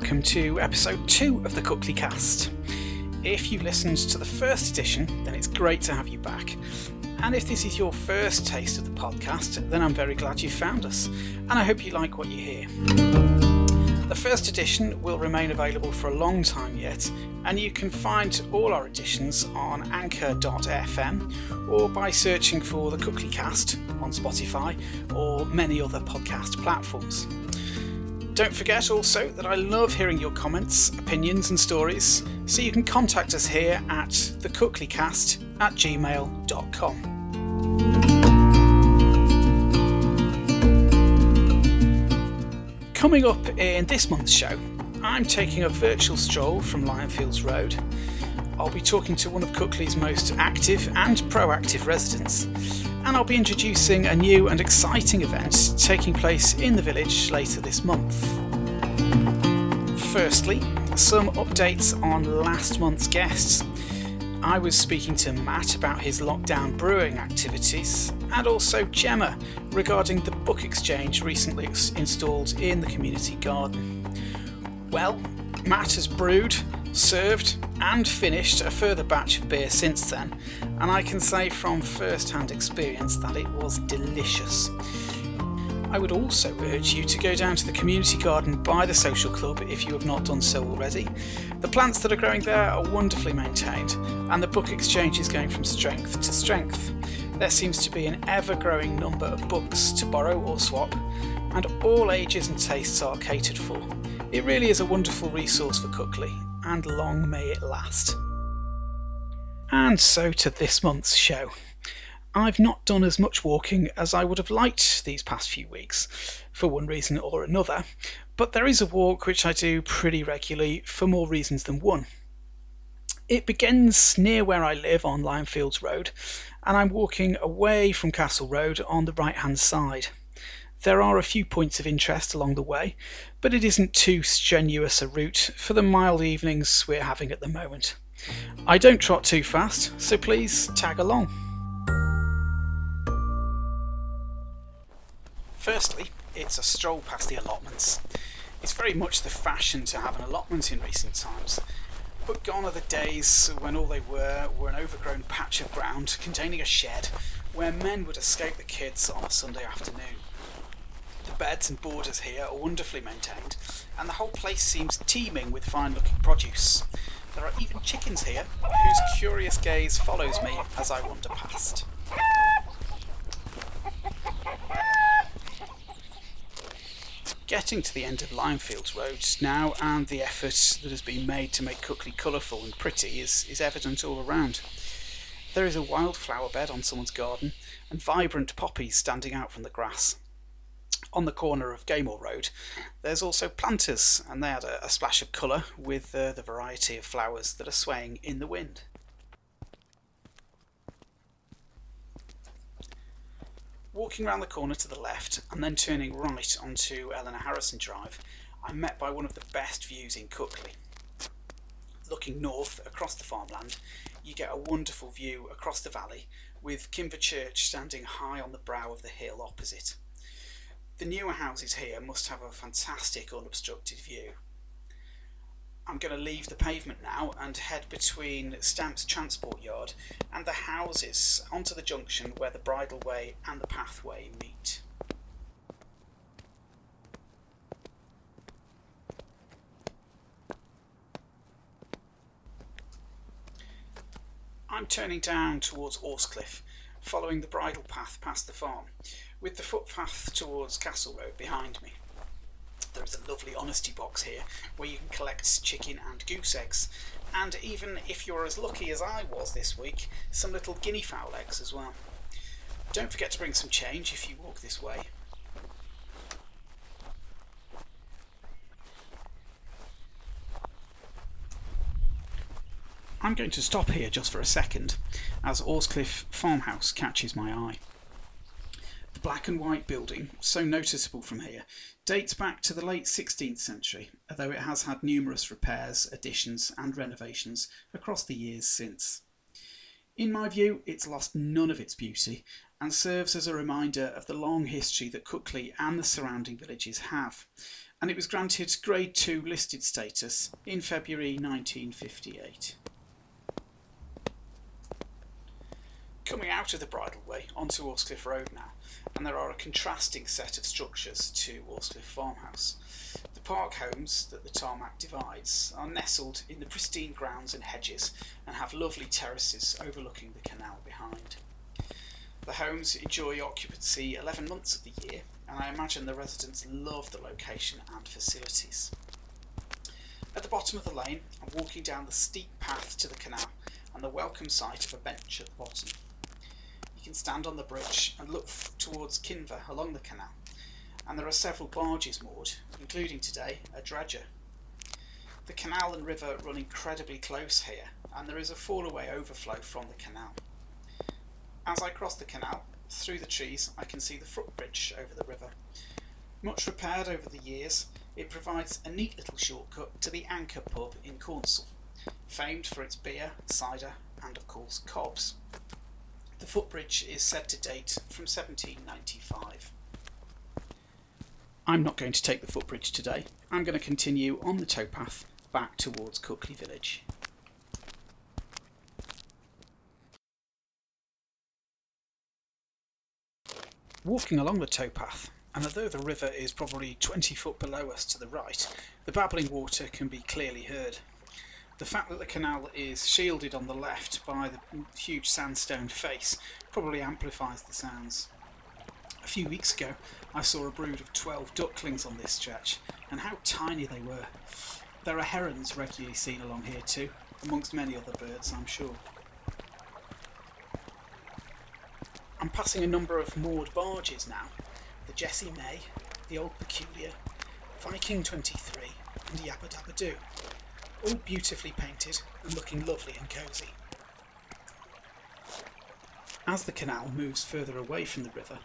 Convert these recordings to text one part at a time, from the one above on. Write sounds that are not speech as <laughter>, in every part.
welcome to episode 2 of the Cookley Cast. If you listened to the first edition, then it's great to have you back. And if this is your first taste of the podcast, then I'm very glad you found us, and I hope you like what you hear. The first edition will remain available for a long time yet, and you can find all our editions on anchor.fm or by searching for the Cookley Cast on Spotify or many other podcast platforms. Don't forget also that I love hearing your comments, opinions, and stories, so you can contact us here at thecookleycast at gmail.com. Coming up in this month's show, I'm taking a virtual stroll from Lionfields Road. I'll be talking to one of Cookley's most active and proactive residents, and I'll be introducing a new and exciting event taking place in the village later this month. Firstly, some updates on last month's guests. I was speaking to Matt about his lockdown brewing activities, and also Gemma regarding the book exchange recently installed in the community garden. Well, Matt has brewed, served, and finished a further batch of beer since then, and I can say from first hand experience that it was delicious. I would also urge you to go down to the community garden by the social club if you have not done so already. The plants that are growing there are wonderfully maintained, and the book exchange is going from strength to strength. There seems to be an ever growing number of books to borrow or swap, and all ages and tastes are catered for. It really is a wonderful resource for Cookley, and long may it last. And so to this month's show. I've not done as much walking as I would have liked these past few weeks, for one reason or another, but there is a walk which I do pretty regularly for more reasons than one. It begins near where I live on Lionfields Road, and I'm walking away from Castle Road on the right hand side. There are a few points of interest along the way, but it isn't too strenuous a route for the mild evenings we're having at the moment. I don't trot too fast, so please tag along. Firstly, it's a stroll past the allotments. It's very much the fashion to have an allotment in recent times, but gone are the days when all they were were an overgrown patch of ground containing a shed where men would escape the kids on a Sunday afternoon. Beds and borders here are wonderfully maintained, and the whole place seems teeming with fine looking produce. There are even chickens here, whose curious gaze follows me as I wander past. Getting to the end of Lionfields Road now and the effort that has been made to make Cookley colourful and pretty is, is evident all around. There is a wildflower bed on someone's garden and vibrant poppies standing out from the grass. On the corner of Gaymore Road, there's also planters, and they add a, a splash of colour with uh, the variety of flowers that are swaying in the wind. Walking round the corner to the left and then turning right onto Eleanor Harrison Drive, I'm met by one of the best views in Cookley. Looking north across the farmland, you get a wonderful view across the valley with Kinver Church standing high on the brow of the hill opposite. The newer houses here must have a fantastic unobstructed view. I'm going to leave the pavement now and head between Stamps Transport Yard and the houses onto the junction where the bridleway and the pathway meet. I'm turning down towards Austcliffe, following the bridle path past the farm, with the footpath towards Castle Road behind me. There is a lovely honesty box here where you can collect chicken and goose eggs, and even if you're as lucky as I was this week, some little guinea fowl eggs as well. Don't forget to bring some change if you walk this way. I'm going to stop here just for a second, as Austcliffe Farmhouse catches my eye. Black and white building, so noticeable from here, dates back to the late 16th century, although it has had numerous repairs, additions, and renovations across the years since. In my view, it's lost none of its beauty and serves as a reminder of the long history that Cookley and the surrounding villages have, and it was granted Grade 2 listed status in February 1958. Coming out of the Bridleway onto Austcliffe Road now, and there are a contrasting set of structures to Austcliffe Farmhouse. The park homes that the tarmac divides are nestled in the pristine grounds and hedges and have lovely terraces overlooking the canal behind. The homes enjoy occupancy 11 months of the year, and I imagine the residents love the location and facilities. At the bottom of the lane, I'm walking down the steep path to the canal and the welcome sight of a bench at the bottom. Can stand on the bridge and look towards Kinver along the canal, and there are several barges moored, including today a dredger. The canal and river run incredibly close here, and there is a fallaway overflow from the canal. As I cross the canal, through the trees, I can see the footbridge over the river. Much repaired over the years, it provides a neat little shortcut to the Anchor pub in Caunsall, famed for its beer, cider, and of course cobs. The footbridge is said to date from 1795. I'm not going to take the footbridge today. I'm going to continue on the towpath back towards Cookley Village. Walking along the towpath, and although the river is probably 20 foot below us to the right, the babbling water can be clearly heard. The fact that the canal is shielded on the left by the huge sandstone face probably amplifies the sounds. A few weeks ago, I saw a brood of 12 ducklings on this stretch, and how tiny they were. There are herons regularly seen along here too, amongst many other birds, I'm sure. I'm passing a number of moored barges now. The Jessie May, the Old Peculiar, Viking 23 and Yabba Dabba Doo. All beautifully painted and looking lovely and cosy. As the canal moves further away from the river,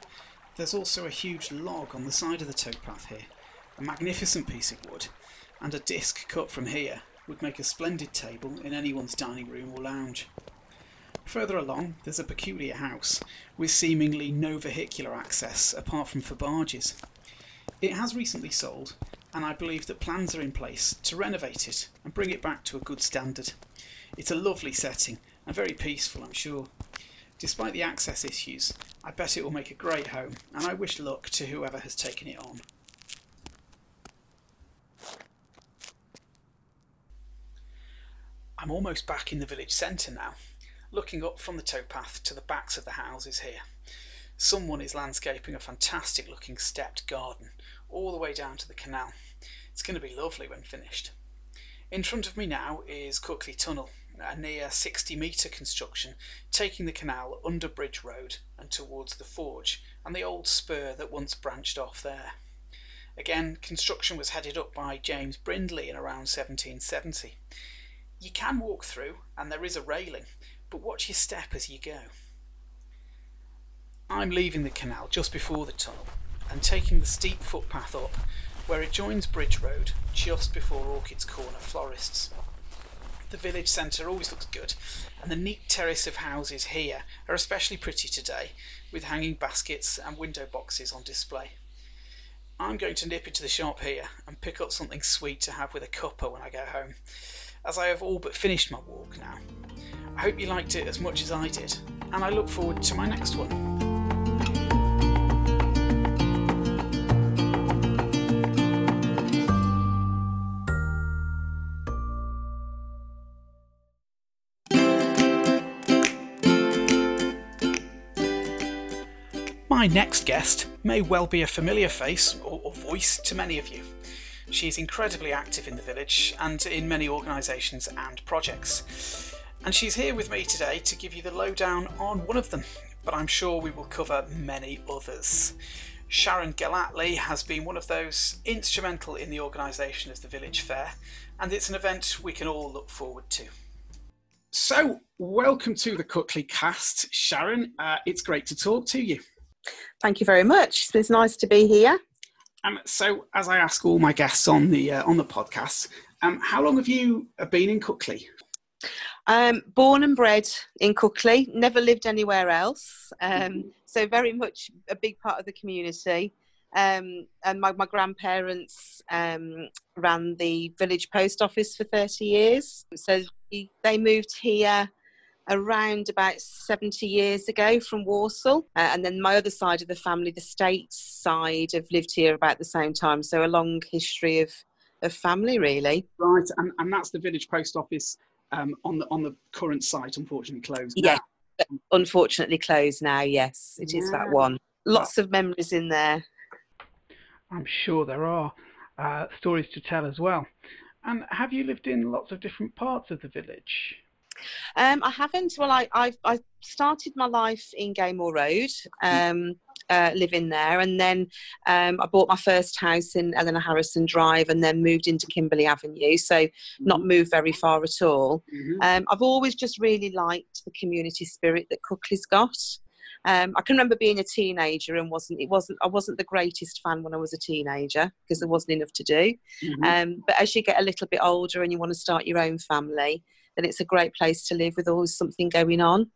there's also a huge log on the side of the towpath here, a magnificent piece of wood, and a disc cut from here would make a splendid table in anyone's dining room or lounge. Further along, there's a peculiar house with seemingly no vehicular access apart from for barges. It has recently sold, and I believe that plans are in place to renovate it and bring it back to a good standard. It's a lovely setting and very peaceful, I'm sure. Despite the access issues, I bet it will make a great home, and I wish luck to whoever has taken it on. I'm almost back in the village centre now, looking up from the towpath to the backs of the houses here. Someone is landscaping a fantastic looking stepped garden all the way down to the canal. It's going to be lovely when finished. In front of me now is Cookley Tunnel, a near 60 metre construction taking the canal under Bridge Road and towards the forge and the old spur that once branched off there. Again, construction was headed up by James Brindley in around 1770. You can walk through and there is a railing, but watch your step as you go. I'm leaving the canal just before the tunnel and taking the steep footpath up where it joins Bridge Road just before Orchids Corner Florists. The village centre always looks good, and the neat terrace of houses here are especially pretty today, with hanging baskets and window boxes on display. I'm going to nip into the shop here and pick up something sweet to have with a cuppa when I go home, as I have all but finished my walk now. I hope you liked it as much as I did, and I look forward to my next one. My next guest may well be a familiar face or, or, voice to many of you. She is incredibly active in the village and in many organisations and projects and she's here with me today to give you the lowdown on one of them, but I'm sure we will cover many others. Sharon Gellatly has been one of those instrumental in the organisation of the Village Fair, and it's an event we can all look forward to. So, welcome to the Cookley cast, Sharon. Uh, it's great to talk to you. Thank you very much. It's nice to be here. Um, so, as I ask all my guests on the uh, on the podcast, um, how long have you uh, been in Cookley? Um, born and bred in Cookley, never lived anywhere else. Um, mm-hmm. so very much a big part of the community. Um, and my, my grandparents um, ran the village post office for 30 years. So they moved here around about 70 years ago from Warsaw. Uh, and then my other side of the family, the States side, have lived here about the same time. So a long history of, of family, really. Right. And, and that's the village post office um, on, the, on the current site, unfortunately closed. Yeah. Unfortunately closed now, yes. it yeah. is that one. Lots of memories in there. I'm sure there are uh, stories to tell as well. And have you lived in lots of different parts of the village? Um, I haven't. Well, I, I, I started my life in Gaymore Road, um, uh, living there, and then um, I bought my first house in Eleanor Harrison Drive, and then moved into Kimberley Avenue. So not mm-hmm. moved very far at all. Mm-hmm. Um, I've always just really liked the community spirit that Cookley's got. Um, I can remember being a teenager and wasn't it wasn't I wasn't the greatest fan when I was a teenager because there wasn't enough to do. Mm-hmm. Um, but as you get a little bit older and you want to start your own family, then it's a great place to live with always something going on.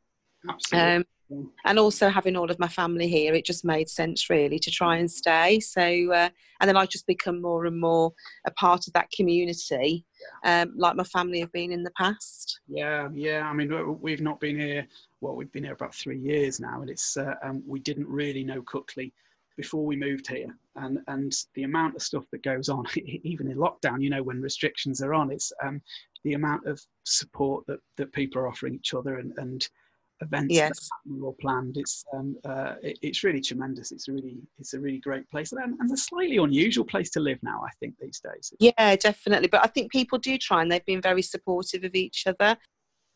Absolutely. Um, and also having all of my family here, it just made sense really to try and stay. So, uh, and then I just become more and more a part of that community, um, like my family have been in the past. Yeah, yeah. I mean, we've not been here. Well, we've been here about three years now, and it's uh, um, we didn't really know Cookley before we moved here, and and the amount of stuff that goes on, <laughs> even in lockdown, you know, when restrictions are on, it's um, the amount of support that, that people are offering each other and, and events yes. that are planned. It's um, uh, it, it's really tremendous. It's a really it's a really great place and, and a slightly unusual place to live now. I think these days. Yeah, definitely. But I think people do try, and they've been very supportive of each other.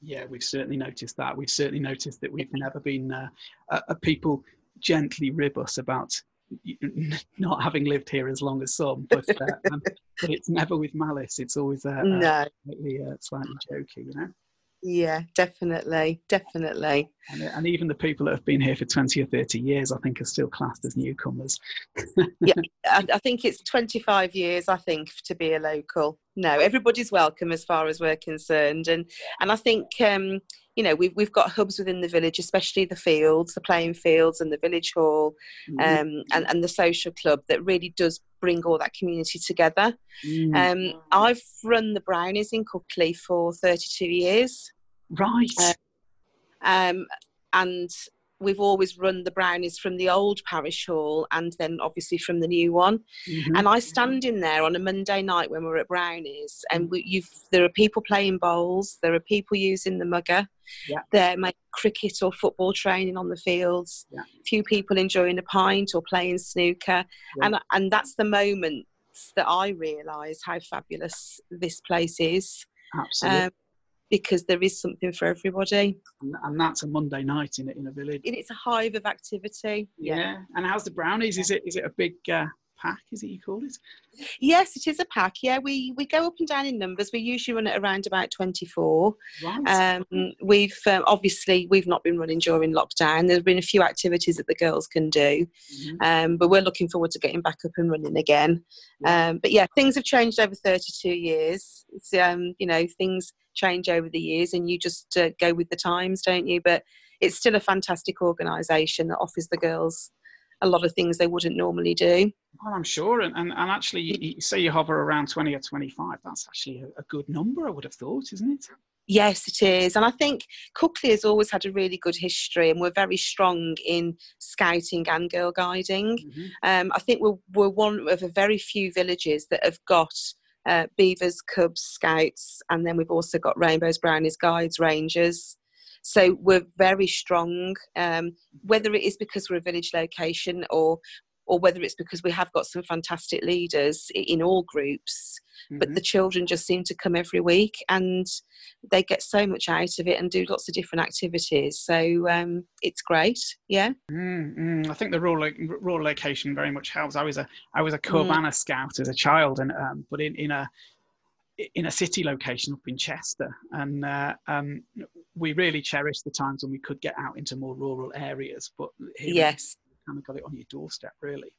Yeah, we've certainly noticed that. We've certainly noticed that we've never been uh, uh, people gently rib us about <laughs> not having lived here as long as some, but, uh, um, but it's never with malice. It's always uh, no. uh, slightly, uh, slightly jokey, you know. Yeah, definitely, definitely. And, and, even the people that have been here for 20 or 30 years, I think, are still classed as newcomers. <laughs> yeah, I, I, think it's 25 years, I think, to be a local. No, everybody's welcome as far as we're concerned. And, and I think, um, you know, we've, we've got hubs within the village, especially the fields, the playing fields and the village hall mm-hmm. um, and, and the social club that really does bring all that community together. Mm. Um, I've run the Brownies in Cookley for 32 years. Right. Uh, um, and we've always run the brownies from the old parish hall and then obviously from the new one. Mm-hmm. And I stand in there on a Monday night when we're at brownies, and we, there are people playing bowls, there are people using the MUGA, yeah. there may cricket or football training on the fields, yeah. few people enjoying a pint or playing snooker, yeah. and and that's the moment that I realise how fabulous this place is. Absolutely. Um, because there is something for everybody. And that's a Monday night in a, in a village. And it's a hive of activity. Yeah. yeah. And how's the brownies? Is it is it a big uh, pack? Is it you call it? Yes, it is a pack. Yeah, we we go up and down in numbers. We usually run at around about twenty four. Right. Um, we've um, obviously we've not been running during lockdown. There's been a few activities that the girls can do, mm-hmm. um, but we're looking forward to getting back up and running again. Yeah. Um, but yeah, things have changed over thirty two years. It's, um, you know, things change over the years, and you just uh, go with the times, don't you? But it's still a fantastic organisation that offers the girls a lot of things they wouldn't normally do. Well, I'm sure. And, and, and actually, you, say you hover around 20 or 25, that's actually a, a, good number, I would have thought, isn't it? Yes, it is. And I think Cookley has always had a really good history and we're very strong in scouting and girl guiding. Mm-hmm. Um, I think we're, we're one of a very few villages that have got uh, beavers, cubs, scouts, and then we've also got rainbows, brownies, guides, rangers. So we're very strong, um, whether it is because we're a village location or or whether it's because we have got some fantastic leaders in all groups mm-hmm. but the children just seem to come every week and they get so much out of it and do lots of different activities so um, it's great yeah mm-hmm. i think the rural, rural location very much helps i was a i was a cub mm. scout as a child and um, but in, in a in a city location up in Chester, and uh, um, we really cherished the times when we could get out into more rural areas. But yes, kind of got it on your doorstep, really.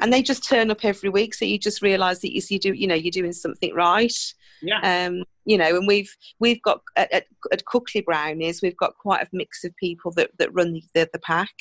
And they just turn up every week, so you just realise that you, you do, you know, you're doing something right. Yeah. Um, you know, and we've we've got at, at, at Cookley Brownies, we've got quite a mix of people that, that run the, the, the pack.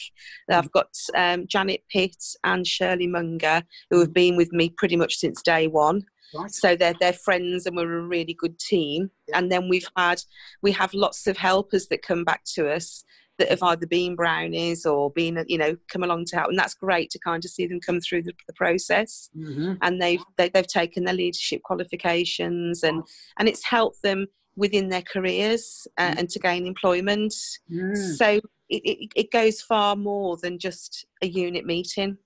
Mm. I've got um, Janet Pitt and Shirley Munger, who have been with me pretty much since day one. Right. So they're they're friends and we're a really good team. Yeah. And then we've had we have lots of helpers that come back to us that have either been brownies or been you know come along to help and that's great to kind of see them come through the, the process mm-hmm. and they've they, have they have taken their leadership qualifications and and it's helped them within their careers uh, mm. and to gain employment mm. so it, it, it, goes far more than just a unit meeting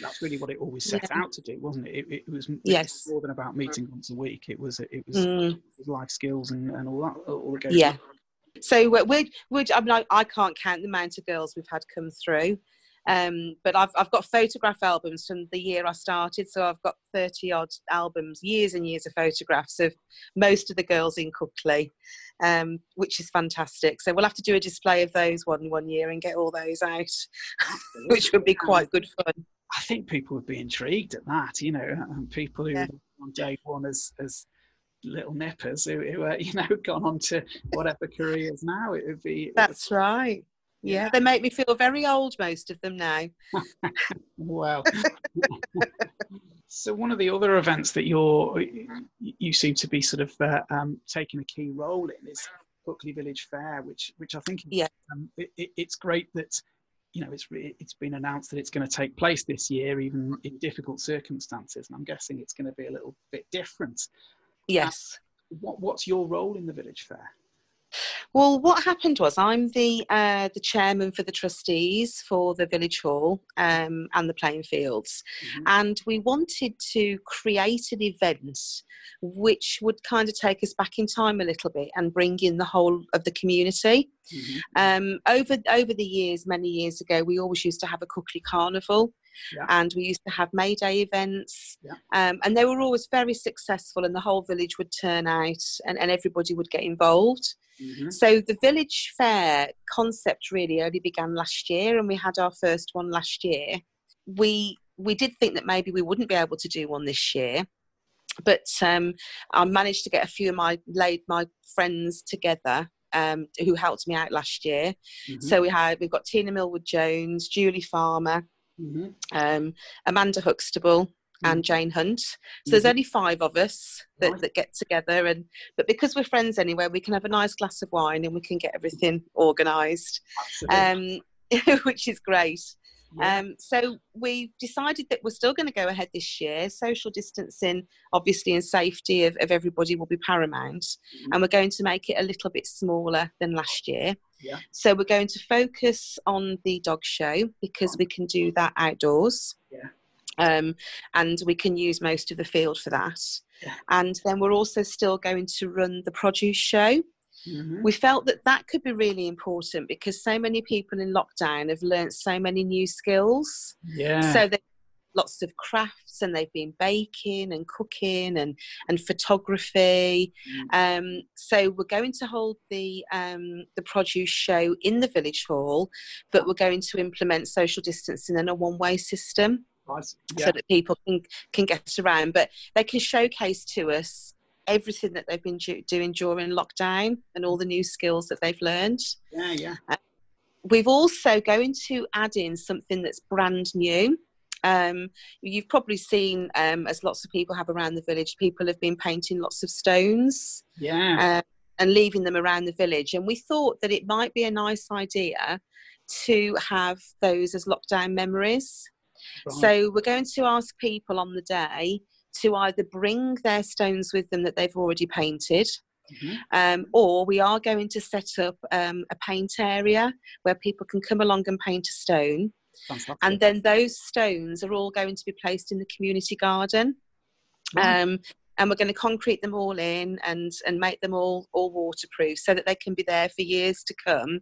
that's really what it always set yeah. out to do, wasn't it? It, it was yes. more than about meeting once a week. It was it was, mm. it was life skills and, and all that. All yeah. So we're, we're, I mean, I, I, can't count the amount of girls we've had come through. Um, but I've, I've got photograph albums from the year I started. So I've got 30 odd albums, years and years of photographs of most of the girls in Cookley, um, which is fantastic. So we'll have to do a display of those one one year and get all those out, <laughs> which would be quite good fun. I think people would be intrigued at that, you know, and people who yeah. on day one as, as little nippers who, who are, <laughs> you know, gone on to whatever careers now. It would be. That's right. Yeah. yeah, they make me feel very old, most of them now. <laughs> wow. so one of the other events that you're you seem to be sort of uh, um, taking a key role in is Cookley Village Fair, which which I think yeah. Um, it, it, it's great that you know it's it's been announced that it's going to take place this year, even in difficult circumstances, and I'm guessing it's going to be a little bit different. Yes. What, what's your role in the village fair? Well, what happened was I'm the uh, the chairman for the trustees for the village hall um, and the playing fields, mm-hmm. and we wanted to create an event which would kind of take us back in time a little bit and bring in the whole of the community. Mm-hmm. Um, over over the years, many years ago, we always used to have a Cookley carnival. Yeah. And we used to have May Day events, yeah. um, and they were always very successful. And the whole village would turn out, and, and everybody would get involved. Mm-hmm. So the village fair concept really only began last year, and we had our first one last year. We we did think that maybe we wouldn't be able to do one this year, but um, I managed to get a few of my laid my friends together um, who helped me out last year. Mm-hmm. So we had we've got Tina Millwood Jones, Julie Farmer, mm-hmm. um, Amanda Huxtable, and mm-hmm. Jane Hunt. So mm-hmm. there's only five of us that, right. that get together, and but because we're friends anyway, we can have a nice glass of wine and we can get everything organised, um, <laughs> which is great. Yeah. Um, so we've decided that we're still going to go ahead this year. Social distancing, obviously, and safety of, of everybody will be paramount. Mm-hmm. And we're going to make it a little bit smaller than last year. Yeah. So we're going to focus on the dog show because we can do that outdoors. Yeah. Um, and we can use most of the field for that. Yeah. And then we're also still going to run the produce show. Mm-hmm. We felt that that could be really important because so many people in lockdown have learnt so many new skills. Yeah. So there's lots of crafts and they've been baking and cooking and, and photography. Mm. Um, so we're going to hold the um, the produce show in the village hall, but we're going to implement social distancing and a one way system. Nice. Yeah. So that people can, can get around, but they can showcase to us everything that they've been do- doing during lockdown and all the new skills that they've learned. Yeah, yeah. Uh, we've also going to add in something that's brand new. Um, you've probably seen, um, as lots of people have around the village, people have been painting lots of stones. Yeah. Uh, and leaving them around the village. And we thought that it might be a nice idea to have those as lockdown memories. Right. So we're going to ask people on the day to either bring their stones with them that they've already painted. Mm-hmm. Um, or we are going to set up um, a paint area where people can come along and paint a stone. Fantastic. And then those stones are all going to be placed in the community garden. Um, and we're going to concrete them all in and and make them all all waterproof so that they can be there for years to come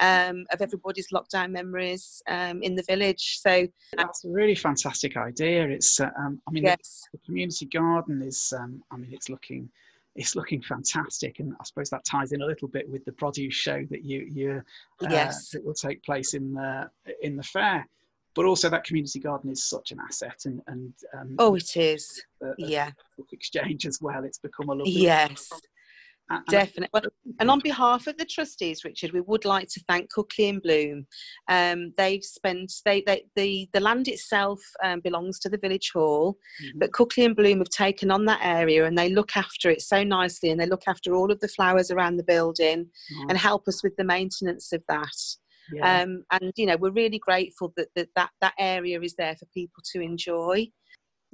um, of everybody's lockdown memories um, in the village so that's a really fantastic idea it's uh, um, i mean yes. the, the, community garden is um, i mean it's looking it's looking fantastic and i suppose that ties in a little bit with the produce show that you you uh, yes. will take place in the in the fair. But also that community garden is such an asset and and um, oh it is. yeah. book exchange as well. It's become a lovely yes Definitely. Well, <laughs> and on behalf of the trustees, Richard, we would like to thank Cookley in Bloom. Um, they've spent they, they the the land itself um, belongs to the village hall, mm-hmm. but Cookley in Bloom have taken on that area and they look after it so nicely and they look after all of the flowers around the building mm-hmm. and help us with the maintenance of that. Yeah. Um, and you know we're really grateful that, that that that area is there for people to enjoy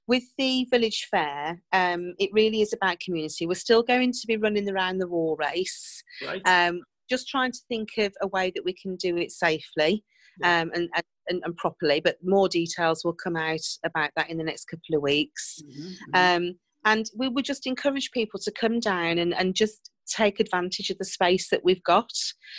with the village fair, um, it really is about community. We're still going to be running around the war race, right. um, just trying to think of a way that we can do it safely yeah. um, and, and, and, properly. But more details will come out about that in the next couple of weeks. Mm-hmm, mm-hmm. Um, and we would just encourage people to come down and, and just take advantage of the space that we've got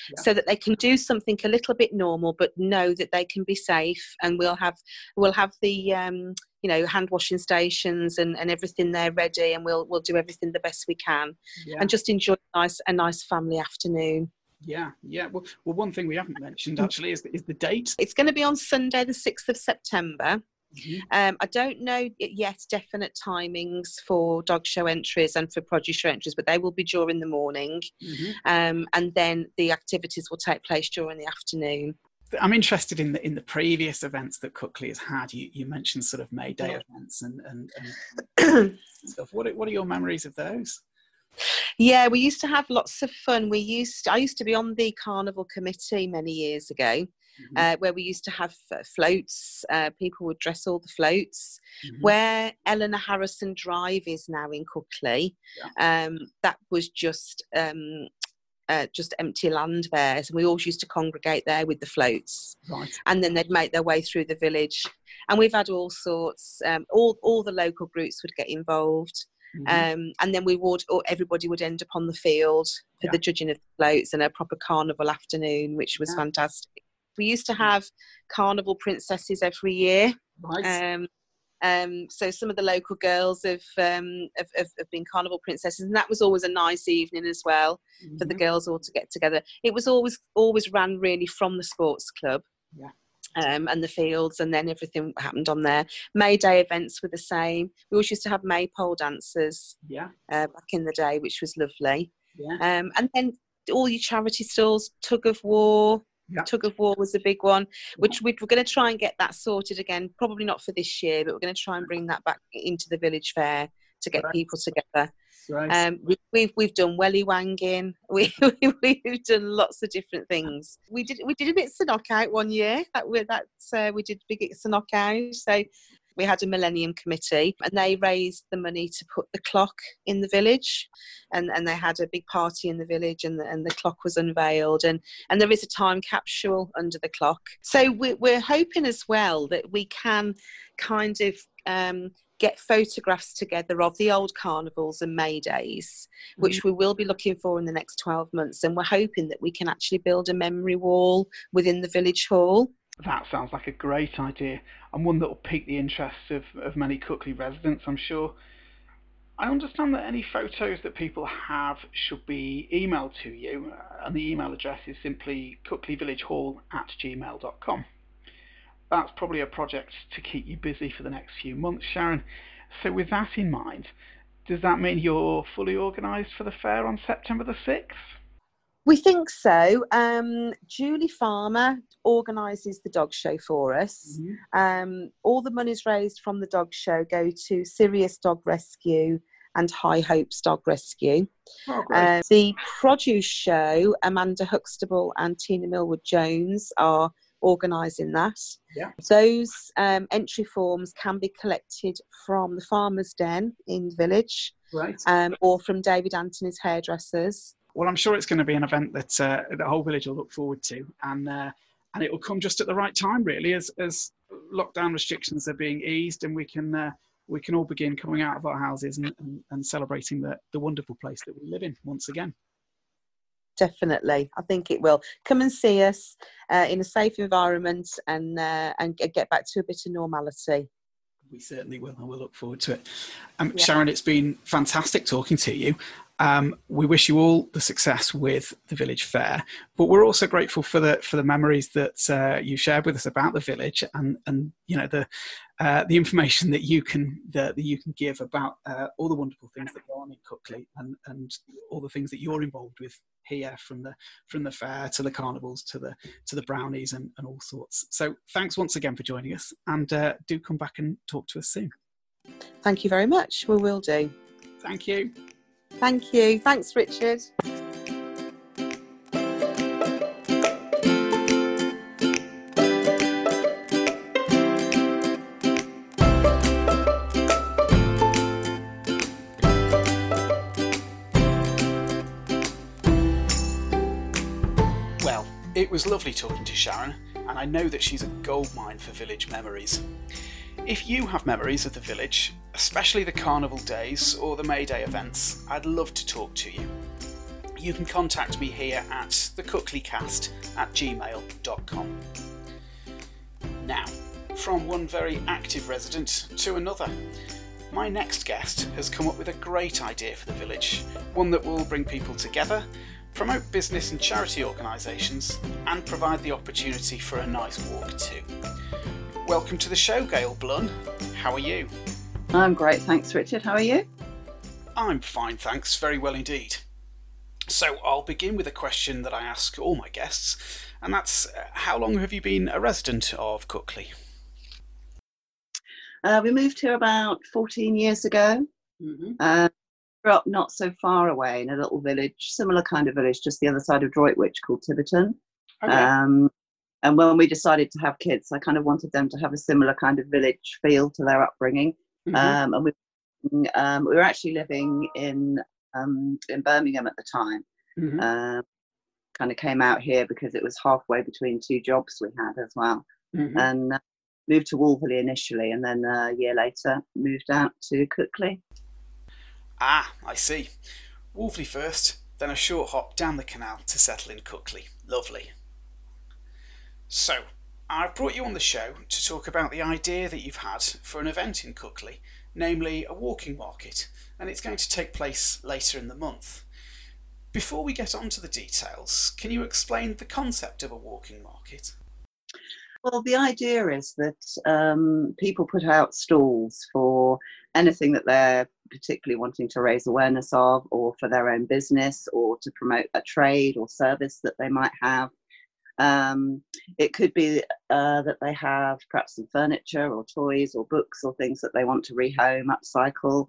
yeah. so that they can do something a little bit normal but know that they can be safe and we'll have we'll have the um, you know hand washing stations and, and everything there ready and we'll we'll do everything the best we can yeah. and just enjoy a nice a nice family afternoon yeah, yeah. Well, well, one thing we haven't mentioned <laughs> actually is the, is the date. It's going to be on Sunday, the sixth of September. Mm-hmm. Um, I don't know yet definite timings for dog show entries and for produce show entries, but they will be during the morning, mm-hmm. um, and then the activities will take place during the afternoon. I'm interested in the in the previous events that Cookley has had. You, you mentioned sort of May Day yeah. events and and, and <clears throat> stuff. What are, what are your memories of those? Yeah, we used to have lots of fun. We used I used to be on the carnival committee many years ago, mm-hmm. uh, where we used to have uh, floats. Uh, people would dress all the floats. Mm-hmm. Where Eleanor Harrison Drive is now in Cookley, yeah. um, that was just um, uh, just empty land there. So we all used to congregate there with the floats, right. and then they'd make their way through the village. And we've had all sorts. Um, all all the local groups would get involved. Mm-hmm. Um, and then we would, or everybody would end up on the field for yeah. the judging of the floats and a proper carnival afternoon, which was yeah. fantastic. We used to have carnival princesses every year. Right. Um, um, so some of the local girls have, um, have, have, have, been carnival princesses, and that was always a nice evening as well mm-hmm. for the girls all to get together. It was always always ran really from the sports club. Yeah. Um, and the fields, and then everything happened on there. May Day events were the same. We always used to have maypole dancers. Yeah. Uh, back in the day, which was lovely. Yeah. Um, and then all your charity stalls, tug of war, yeah. Tug of War was a big one, which we, are going to try and get that sorted again. Probably not for this year, but we're going to try and bring that back into the village fair to get right. people together. Right. Um, we, we've we've done welly wanging. <laughs> We, we have done lots of different things. We did we did a bit of knockout one year. That we that uh, we did big knockout. So we had a Millennium Committee and they raised the money to put the clock in the village. And, and they had a big party in the village and the, and the clock was unveiled. And, and there is a time capsule under the clock. So we're, we're hoping as well that we can kind of um, get photographs together of the old carnivals and May days, which mm-hmm. we will be looking for in the next 12 months. And we're hoping that we can actually build a memory wall within the village hall that sounds like a great idea and one that will pique the interest of, of many Cookley residents, I'm sure. I understand that any photos that people have should be emailed to you, uh, and the email address is simply cookleyvillagehall at gmail.com. That's probably a project to keep you busy for the next few months, Sharon. So, with that in mind, does that mean you're fully organised for the fair on September the 6th? We think so. Um, Julie Farmer organises the dog show for us. Mm-hmm. Um, all the monies raised from the dog show go to Sirius Dog Rescue and High Hopes Dog Rescue. Oh, uh, the produce show, Amanda Huxtable and Tina Millwood Jones are organising that. Yeah. Those um, entry forms can be collected from the Farmer's Den in the village right. um, or from David Anthony's hairdressers. Well, I'm sure it's going to be an event that uh, the whole village will look forward to, and uh, and it will come just at the right time, really, as as lockdown restrictions are being eased, and we can uh, we can all begin coming out of our houses and, and, and celebrating the, the wonderful place that we live in once again. Definitely. I think it will. Come and see us uh, in a safe environment and uh, and get back to a bit of normality. We certainly will and we'll look forward to it. Um, yeah. sharon it's been fantastic talking to you Um, we wish you all the success with the village fair, but we're also grateful for the for the memories that uh, you shared with us about the village and and you know the uh, the information that you can that, that you can give about uh, all the wonderful things that go on in Cookley and and all the things that you're involved with here from the from the fair to the carnivals to the to the brownies and, and all sorts. So thanks once again for joining us, and uh, do come back and talk to us soon. Thank you very much. We will do. Thank you. Thank you. Thanks, Richard. Well, it was lovely talking to Sharon, and I know that she's a goldmine for village memories. If you have memories of the village, especially the carnival days or the May Day events, I'd love to talk to you. You can contact me here at thecookleycast at gmail.com. Now, from one very active resident to another. My next guest has come up with a great idea for the village, one that will bring people together, promote business and charity organisations, and provide the opportunity for a nice walk too. Welcome to the show, Gail Blunn. How are you? I'm great, thanks, Richard. How are you? I'm fine, thanks. Very well indeed. So, I'll begin with a question that I ask all my guests, and that's uh, how long have you been a resident of Cookley? Uh, we moved here about 14 years ago. Mm-hmm. Uh, grew up not so far away in a little village, similar kind of village, just the other side of Droitwich called Tibberton. Okay. Um, and when we decided to have kids, I kind of wanted them to have a similar kind of village feel to their upbringing. Mhm. Um, and we, um, we were actually living in um, in Birmingham at the time. Mhm. Um, kind of came out here because it was halfway between two jobs we had as well. Mhm. And uh, moved to Wolverley initially, and then uh, a year later moved out to Cookley. Ah, I see. Wolverley first, then a short hop down the canal to settle in Cookley. Lovely. So, I've brought you on the show to talk about the idea that you've had for an event in Cookley, namely a walking market, and it's going to take place later in the month. Before we get on to the details, can you explain the concept of a walking market? Well, the idea is that um, people put out stalls for anything that they're particularly wanting to raise awareness of, or for their own business, or to promote a trade or service that they might have. Um, it could be uh, that they have perhaps some furniture or toys or books or things that they want to rehome, upcycle.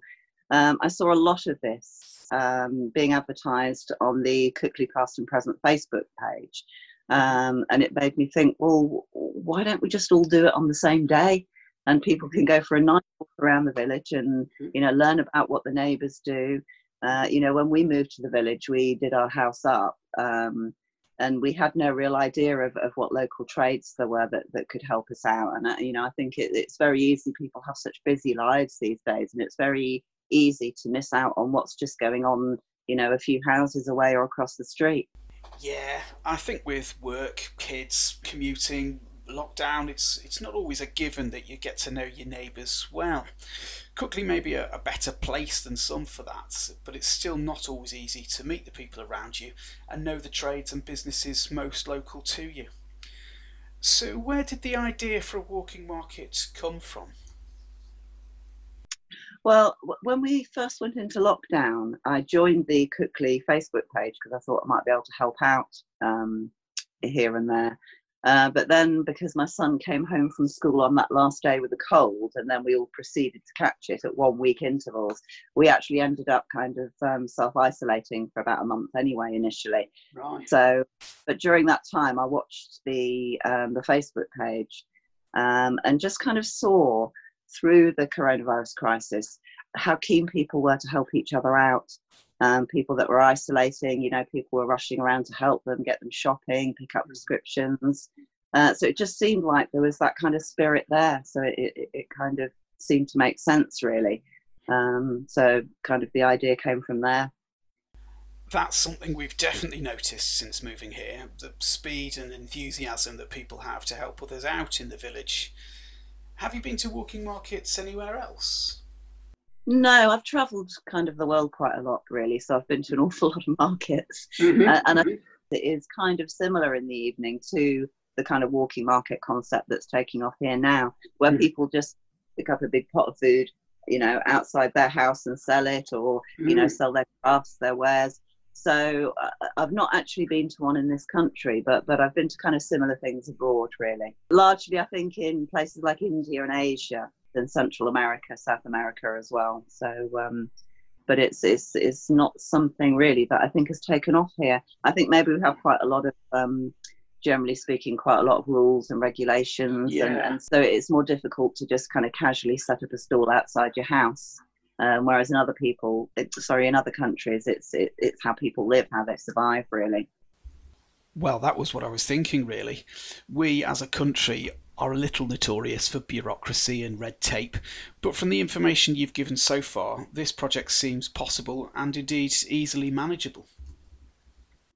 Um, I saw a lot of this um, being advertised on the Cookley Past and Present Facebook page. Um, and it made me think, well, why don't we just all do it on the same day? And people can go for a nice walk around the village and, you know, learn about what the neighbours do. Uh, you know, when we moved to the village, we did our house up. Um, and we had no real idea of, of what local trades there were that, that could help us out. And, uh, you know, I think it, it's very easy. People have such busy lives these days, and it's very easy to miss out on what's just going on, you know, a few houses away or across the street. Yeah, I think with work, kids, commuting, lockdown, it's it's not always a given that you get to know your neighbours well. Cookley may be a, a better place than some for that, but it's still not always easy to meet the people around you and know the trades and businesses most local to you. So, where did the idea for a walking market come from? Well, when we first went into lockdown, I joined the Cookley Facebook page because I thought I might be able to help out um, here and there. Uh, but then, because my son came home from school on that last day with a cold, and then we all proceeded to catch it at one week intervals, we actually ended up kind of um, self isolating for about a month anyway, initially. Right. So, but during that time, I watched the um, the Facebook page um, and just kind of saw through the coronavirus crisis how keen people were to help each other out. Um, people that were isolating, you know, people were rushing around to help them, get them shopping, pick up prescriptions. Uh, so it just seemed like there was that kind of spirit there. So it, it, it kind of seemed to make sense, really. Um, so kind of the idea came from there. That's something we've definitely noticed since moving here the speed and enthusiasm that people have to help others out in the village. Have you been to walking markets anywhere else? No, I've travelled kind of the world quite a lot, really. So I've been to an awful <laughs> lot of markets, mm-hmm. uh, and mm-hmm. it is kind of similar in the evening to the kind of walking market concept that's taking off here now, where mm. people just pick up a big pot of food, you know, outside their house and sell it, or you know, mm. sell their crafts, their wares. So uh, I've not actually been to one in this country, but but I've been to kind of similar things abroad, really. Largely, I think in places like India and Asia, and Central America, South America as well. So. Um, but it's, it's it's not something really that I think has taken off here. I think maybe we have quite a lot of um, generally speaking, quite a lot of rules and regulations, yeah. and, and, so it's more difficult to just kind of casually set up a stall outside your house. Um, whereas in other people, it, sorry, in other countries, it's it, it's how people live, how they survive, really. Well, that was what I was thinking. Really, we as a country are a little notorious for bureaucracy and red tape, but from the information you've given so far, this project seems possible and indeed easily manageable.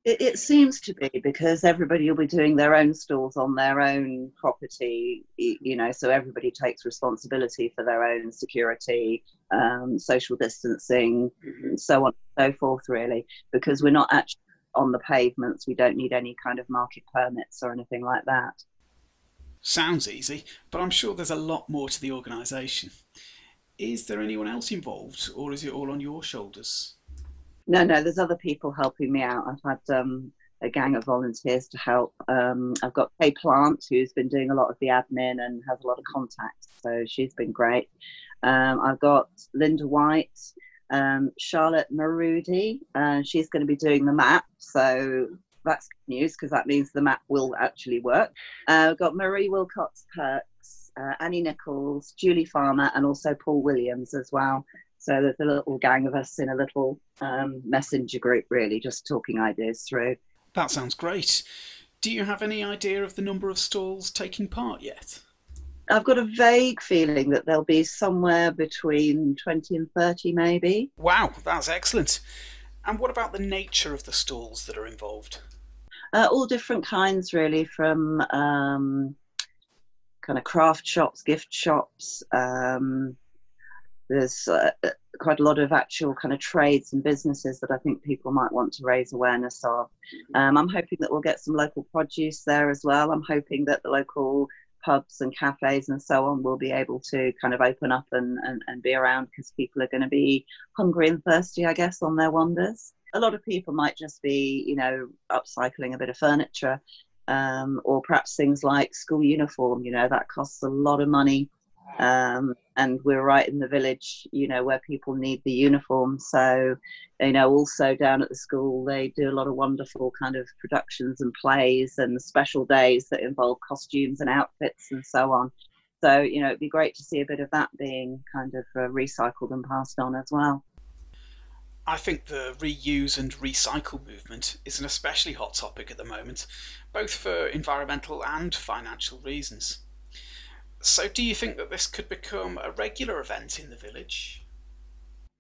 It, it, seems to be because everybody will be doing their own stalls on their own property, you know, so everybody takes responsibility for their own security, um, social distancing, mm-hmm. so on and so forth, really, because we're not actually on the pavements. We don't need any kind of market permits or anything like that. Sounds easy, but I'm sure there's a lot more to the organisation. Is there anyone else involved, or is it all on your shoulders? No, no, there's other people helping me out. I've had um, a gang of volunteers to help. Um, I've got Kay Plant, who's been doing a lot of the admin and has a lot of contacts, so she's been great. Um, I've got Linda White, um, Charlotte Marudi, uh, she's going to be doing the map, so that's good news because that means the map will actually work. Uh, I've got Marie Wilcox Perks, uh, Annie Nichols, Julie Farmer, and also Paul Williams as well. So there's a little gang of us in a little um, messenger group, really, just talking ideas through. That sounds great. Do you have any idea of the number of stalls taking part yet? I've got a vague feeling that there'll be somewhere between 20 and 30, maybe. Wow, that's excellent. And what about the nature of the stalls that are involved? Uh, all different kinds, really, from um, kind of craft shops, gift shops, um, there's uh, quite a lot of actual kind of trades and businesses that I think people might want to raise awareness of. Um, I'm hoping that we'll get some local produce there as well. I'm hoping that the local pubs and cafes and so on will be able to kind of open up and, and, and be around because people are going to be hungry and thirsty, I guess, on their wanders. A lot of people might just be, you know, upcycling a bit of furniture um, or perhaps things like school uniform, you know, that costs a lot of money um, and we're right in the village, you know, where people need the uniform. So, you know, also down at the school, they do a lot of wonderful kind of productions and plays and special days that involve costumes and outfits and so on. So, you know, it'd be great to see a bit of that being kind of uh, recycled and passed on as well. I think the reuse and recycle movement is an especially hot topic at the moment, both for environmental and financial reasons. So, do you think that this could become a regular event in the village?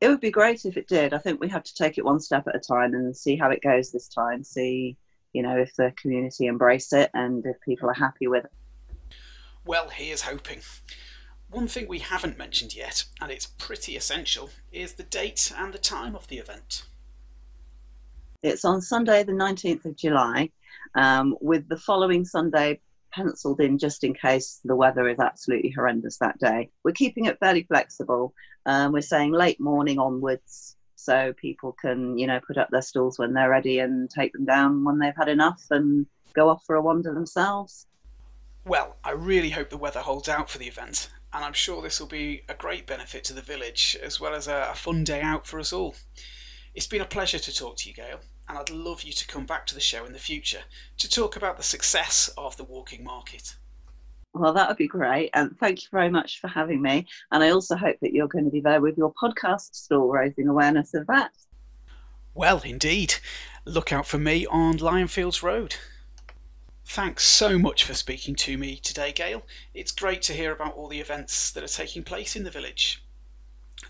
It would be great if it did. I think we have to take it one step at a time and see how it goes this time. See, you know, if the community embrace it and if people are happy with it. Well, here's hoping. One thing we haven't mentioned yet, and it's pretty essential, is the date and the time of the event. It's on Sunday, the 19th of July, um, with the following Sunday penciled in just in case the weather is absolutely horrendous that day. We're keeping it fairly flexible. Um, we're saying late morning onwards so people can, you know, put up their stalls when they're ready and take them down when they've had enough and go off for a wander themselves. Well, I really hope the weather holds out for the event, and I'm sure this will be a great benefit to the village as well as a, a fun day out for us all. It's been a pleasure to talk to you, Gail and I'd love you to come back to the show in the future to talk about the success of the walking market. Well, that would be great. And thank you very much for having me. And I also hope that you're going to be there with your podcast stall, raising awareness of that. Well, indeed. Look out for me on Lionfields Road. Thanks so much for speaking to me today, Gail. It's great to hear about all the events that are taking place in the village.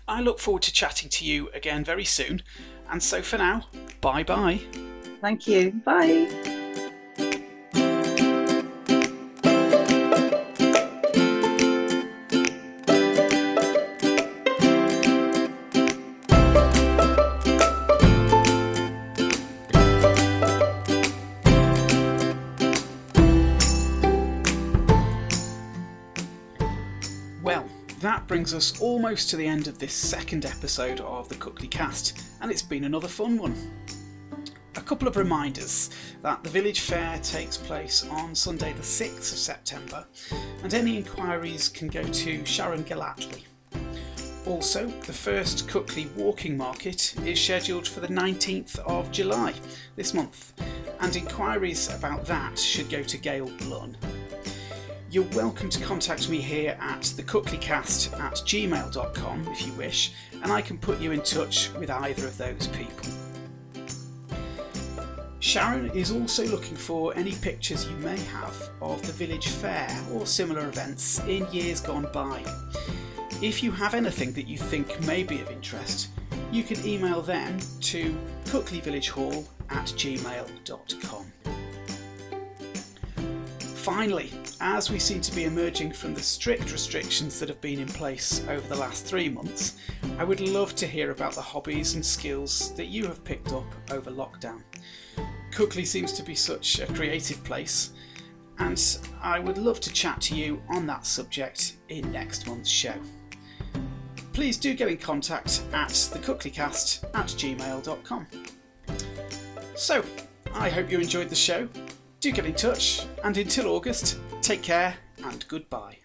I look forward to chatting to you again very soon. And so for now, bye bye. Thank you. Bye. Brings us almost to the end of this second episode of the Cookley Cast, and it's been another fun one. A couple of reminders that the village fair takes place on Sunday, the 6th of September, and any inquiries can go to Sharon Gellatly. Also, the first Cookley Walking Market is scheduled for the 19th of July this month, and inquiries about that should go to Gail Blunn. You're welcome to contact me here at thecookleycast at gmail.com if you wish, and I can put you in touch with either of those people. Sharon is also looking for any pictures you may have of the village fair or similar events in years gone by. If you have anything that you think may be of interest, you can email them to cookleyvillagehall at gmail.com. Finally, as we seem to be emerging from the strict restrictions that have been in place over the last three months, I would love to hear about the hobbies and skills that you have picked up over lockdown. Cookley seems to be such a creative place, and I would love to chat to you on that subject in next month's show. Please do get in contact at thecookleycast at gmail.com. So, I hope you enjoyed the show. Do get in touch, and until August, take care and goodbye.